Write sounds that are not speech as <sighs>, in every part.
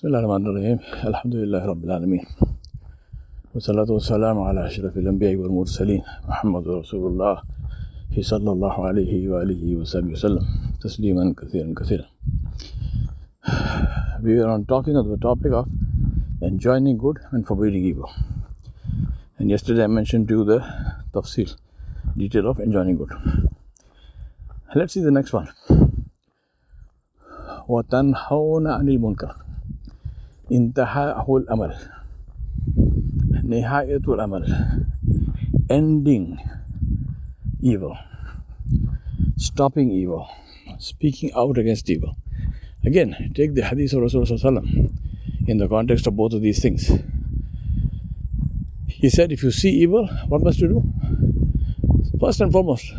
بسم الله الرحمن الرحيم الحمد لله رب العالمين والصلاة والسلام على أشرف الأنبياء والمرسلين محمد رسول الله صلى الله عليه وآله وصحبه وسلم تسليما كثيرا كثيرا We are on talking of the topic of enjoining good and forbidding evil. And yesterday I mentioned to you the tafsir, detail of enjoining good. Let's see the next one. وتنهون عن المنكر انتهاء الأمل نهاية الأمل ending evil stopping evil speaking out against evil again take the hadith of Rasulullah in the context of both of these things he said if you see evil what must you do first and foremost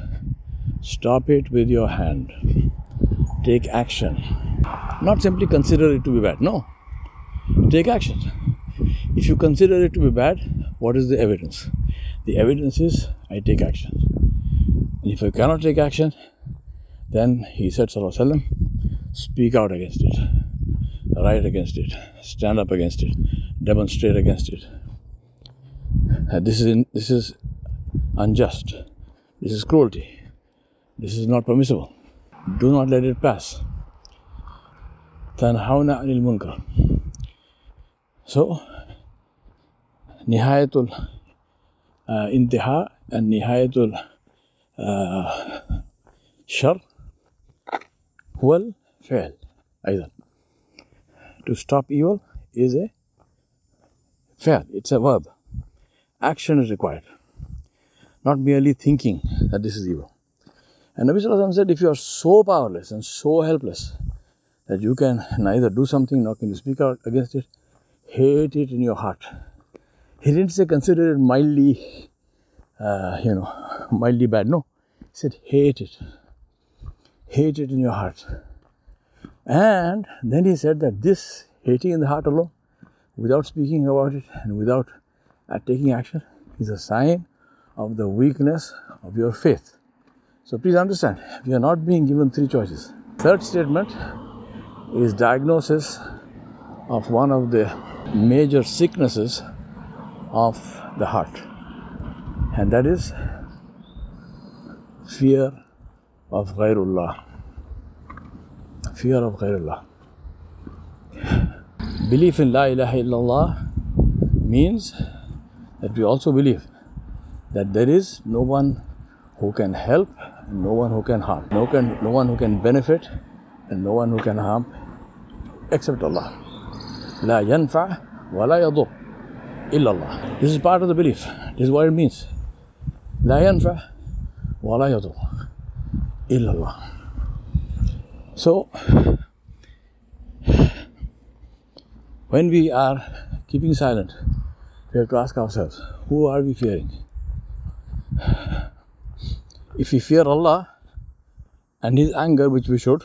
stop it with your hand take action not simply consider it to be bad. No. Take action. If you consider it to be bad, what is the evidence? The evidence is I take action. And if I cannot take action, then he said, Sallallahu speak out against it, write against it, stand up against it, demonstrate against it. And this is in, this is unjust. This is cruelty. This is not permissible. Do not let it pass. تنهون عن المنكر so, نهاية الانتهاء النهاية الشر والفعل either. to stop evil is a fi'l. It's a verb. Action is required. Not merely thinking that this is evil. And Nabi Sallallahu said, if you are so powerless and so helpless that you can neither do something nor can you speak out against it, hate it in your heart. He didn't say consider it mildly, uh, you know, mildly bad. No, he said hate it. Hate it in your heart. And then he said that this hating in the heart alone, without speaking about it and without uh, taking action, is a sign of the weakness of your faith. So please understand, we are not being given three choices. Third statement is diagnosis of one of the major sicknesses of the heart. And that is fear of ghairullah. Fear of ghairullah. Belief in la ilaha illallah means that we also believe that there is no one who can help no one who can harm no, can, no one who can benefit and no one who can harm except Allah. لا ينفع ولا يضر إلا الله. This is part of the belief. This is what it means. لا ينفع ولا يضر إلا الله. So, when we are keeping silent, we have to ask ourselves, who are we fearing? If we fear Allah and His anger, which we should,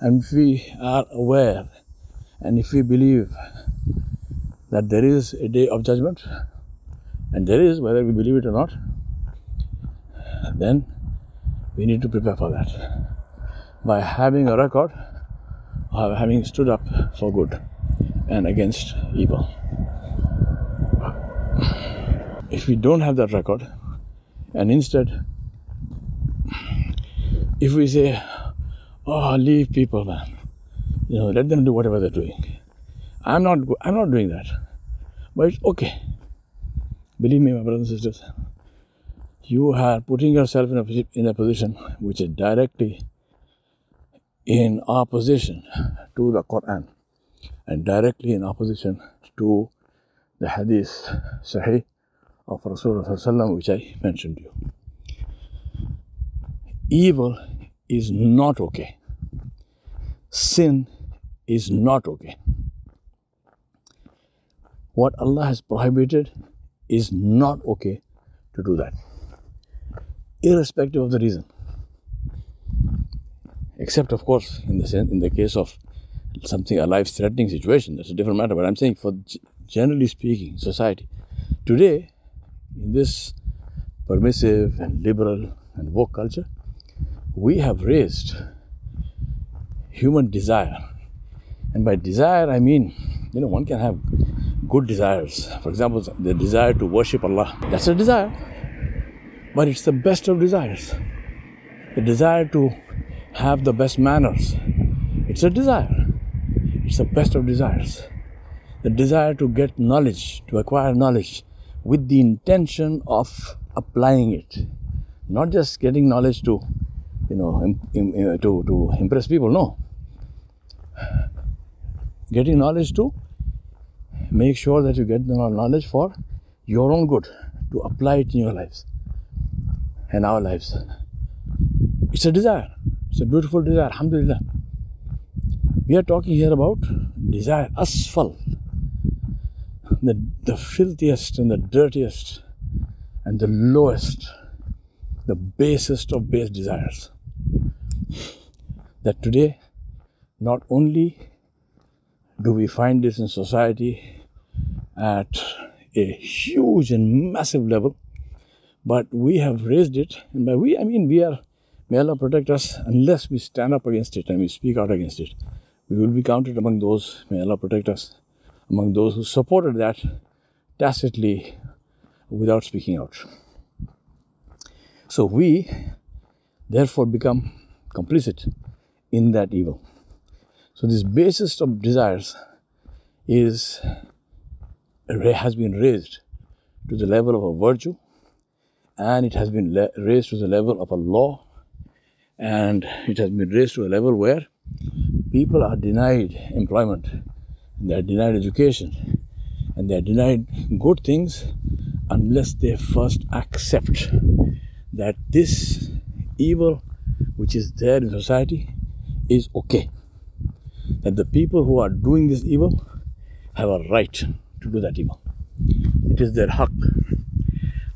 and if we are aware and if we believe that there is a day of judgment, and there is, whether we believe it or not, then we need to prepare for that by having a record of having stood up for good and against evil. If we don't have that record, and instead, if we say, oh, leave people, man. You know, let them do whatever they're doing. I'm not, I'm not doing that. But it's okay. Believe me, my brothers and sisters, you are putting yourself in a, in a position which is directly in opposition to the Quran and directly in opposition to the Hadith Sahih of Rasulullah which I mentioned to you. Evil is not okay. Sin is not okay. What Allah has prohibited is not okay to do that, irrespective of the reason. Except, of course, in the in the case of something a life-threatening situation, that's a different matter. But I'm saying, for generally speaking, society today, in this permissive and liberal and woke culture, we have raised human desire And by desire, I mean, you know, one can have good desires. For example, the desire to worship Allah. That's a desire. But it's the best of desires. The desire to have the best manners. It's a desire. It's the best of desires. The desire to get knowledge, to acquire knowledge with the intention of applying it. Not just getting knowledge to, you know, Im- eh, to, to impress people. No. Getting knowledge to make sure that you get the knowledge for your own good, to apply it in your lives and our lives. It's a desire. It's a beautiful desire. Alhamdulillah. We are talking here about desire, asfal. The, the filthiest and the dirtiest and the lowest, the basest of base desires. That today, not only do we find this in society at a huge and massive level, but we have raised it, and by we I mean we are, may Allah protect us unless we stand up against it and we speak out against it. We will be counted among those, may Allah protect us, among those who supported that tacitly without speaking out. So we therefore become complicit in that evil. So this basis of desires is has been raised to the level of a virtue and it has been le- raised to the level of a law and it has been raised to a level where people are denied employment they are denied education and they are denied good things unless they first accept that this evil which is there in society is okay that the people who are doing this evil have a right to do that evil it is their haq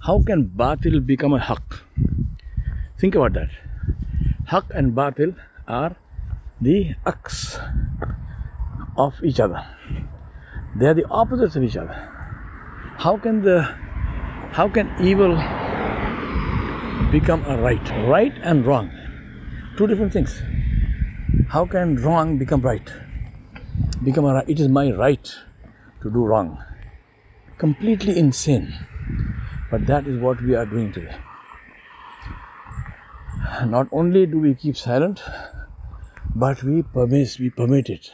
how can batil become a haq? Think about that. Haq and batil are the aks of each other. They are the opposites of each other. How can the how can evil become a right? Right and wrong. Two different things. How can wrong become right? Become a right. It is my right to do wrong. Completely insane. But that is what we are doing today. Not only do we keep silent, but we permit, we permit it.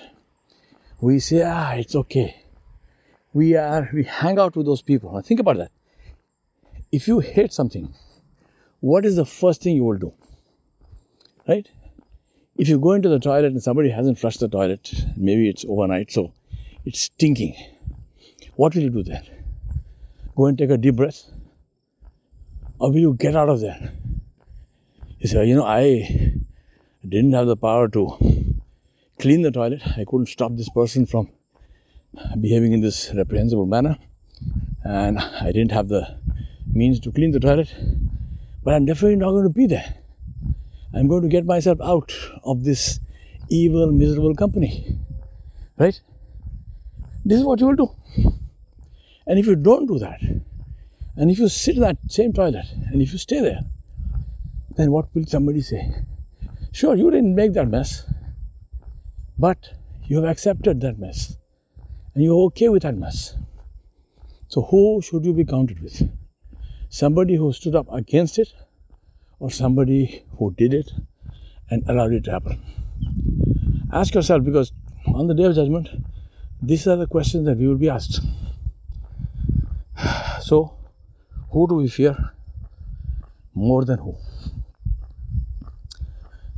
We say, ah, it's okay. We are, we hang out with those people. Now think about that. If you hate something, what is the first thing you will do? Right? If you go into the toilet and somebody hasn't flushed the toilet, maybe it's overnight, so it's stinking. What will you do then? Go and take a deep breath? Or will you get out of there? You say, you know, I didn't have the power to clean the toilet. I couldn't stop this person from behaving in this reprehensible manner. And I didn't have the means to clean the toilet. But I'm definitely not going to be there. I'm going to get myself out of this evil, miserable company. Right? This is what you will do. And if you don't do that, and if you sit in that same toilet and if you stay there, then what will somebody say? Sure, you didn't make that mess, but you have accepted that mess and you're okay with that mess. So, who should you be counted with? Somebody who stood up against it or somebody who did it and allowed it to happen? Ask yourself because on the day of judgment, these are the questions that we will be asked. <sighs> So, who do we fear more than who?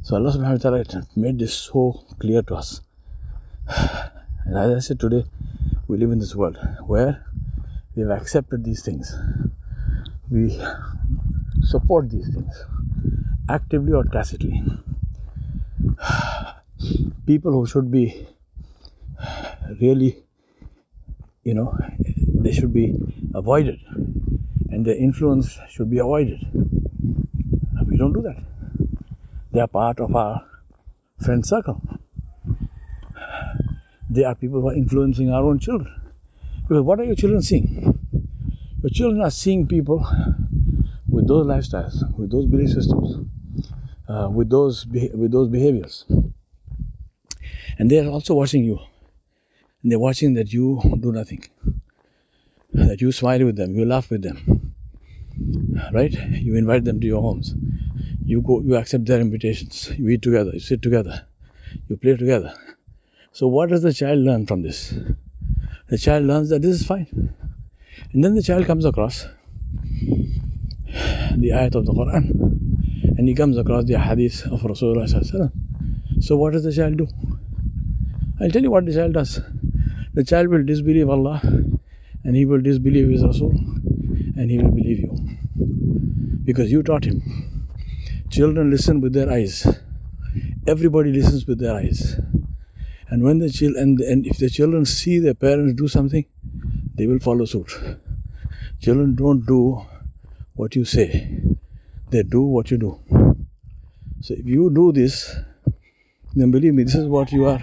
So Allah subhanahu wa ta'ala made this so clear to us. <sighs> And as I said today, we live in this world where we have accepted these things. We support these things actively or tacitly. People who should be really, you know, they should be avoided and their influence should be avoided. We don't do that. They are part of our friend circle. They are people who are influencing our own children. Because what are your children seeing? Your children are seeing people with those lifestyles, with those belief systems, uh, with those with those behaviors, and they are also watching you. and they're watching that you do nothing. That you smile with them, you laugh with them. Right? You invite them to your homes. You go you accept their invitations. You eat together, you sit together, you play together. So what does the child learn from this? The child learns that this is fine. And then the child comes across the ayat of the Quran and he comes across the hadith of Rasulullah. So, what does the child do? I'll tell you what the child does. The child will disbelieve Allah and he will disbelieve his Rasul and he will believe you because you taught him. Children listen with their eyes. Everybody listens with their eyes. And when the children and, and if the children see their parents do something, they will follow suit. Children don't do what you say, they do what you do. So if you do this, then believe me, this is what you are.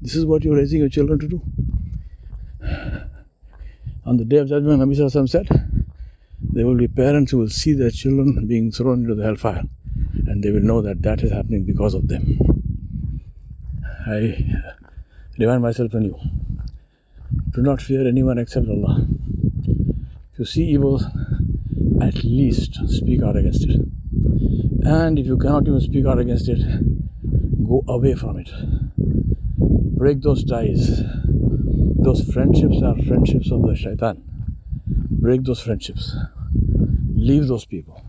This is what you're raising your children to do. On the day of judgment, Nabi said, there will be parents who will see their children being thrown into the hellfire, and they will know that that is happening because of them. I remind myself and you do not fear anyone except Allah. If you see evil, at least speak out against it. And if you cannot even speak out against it, go away from it. Break those ties. Those friendships are friendships of the shaitan. Break those friendships. Leave those people.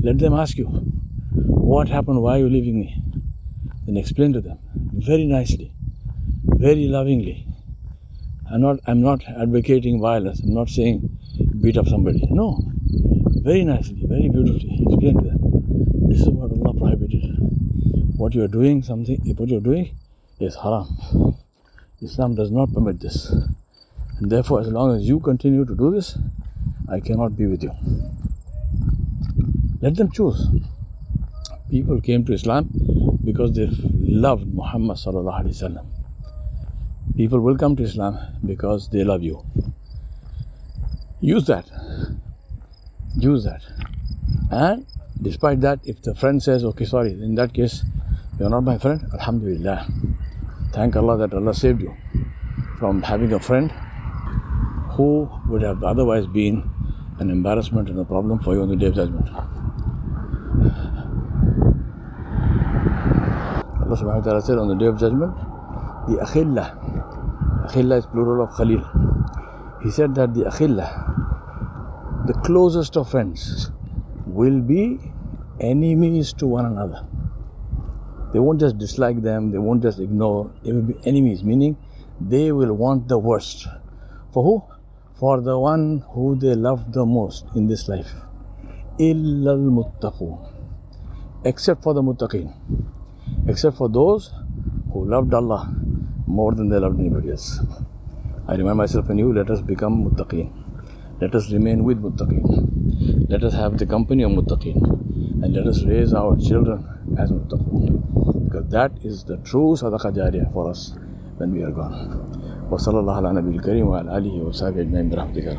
Let them ask you, What happened? Why are you leaving me? Then explain to them very nicely, very lovingly. I'm not, I'm not advocating violence. I'm not saying beat up somebody. No. Very nicely, very beautifully explain to them. This is what Allah prohibited. What you are doing, something, what you are doing is haram. Islam does not permit this. And therefore, as long as you continue to do this, I cannot be with you. Let them choose. People came to Islam because they loved Muhammad. People will come to Islam because they love you. Use that. Use that. And despite that, if the friend says, okay, sorry, in that case, you're not my friend, Alhamdulillah. Thank Allah that Allah saved you from having a friend who would have otherwise been an embarrassment and a problem for you on the day of judgment. Allah subhanahu wa ta'ala said on the day of judgment, the akhillah, akhillah is plural of khalil. He said that the akhillah, the closest of friends, will be enemies to one another. They won't just dislike them, they won't just ignore, they will be enemies, meaning they will want the worst. For who? For the one who they love the most in this life. Illal muttaqun. Except for the muttaqin. Except for those who loved Allah more than they loved anybody else. I remind myself and you, let us become muttaqin. Let us remain with muttaqin. Let us have the company of muttaqin. And let us raise our children as muttaqin. Because that is the true sadaqah jariyah for us when we are gone. وصلى الله على نبي الكريم وعلى آله وصحبه أجمعين برحمتك يا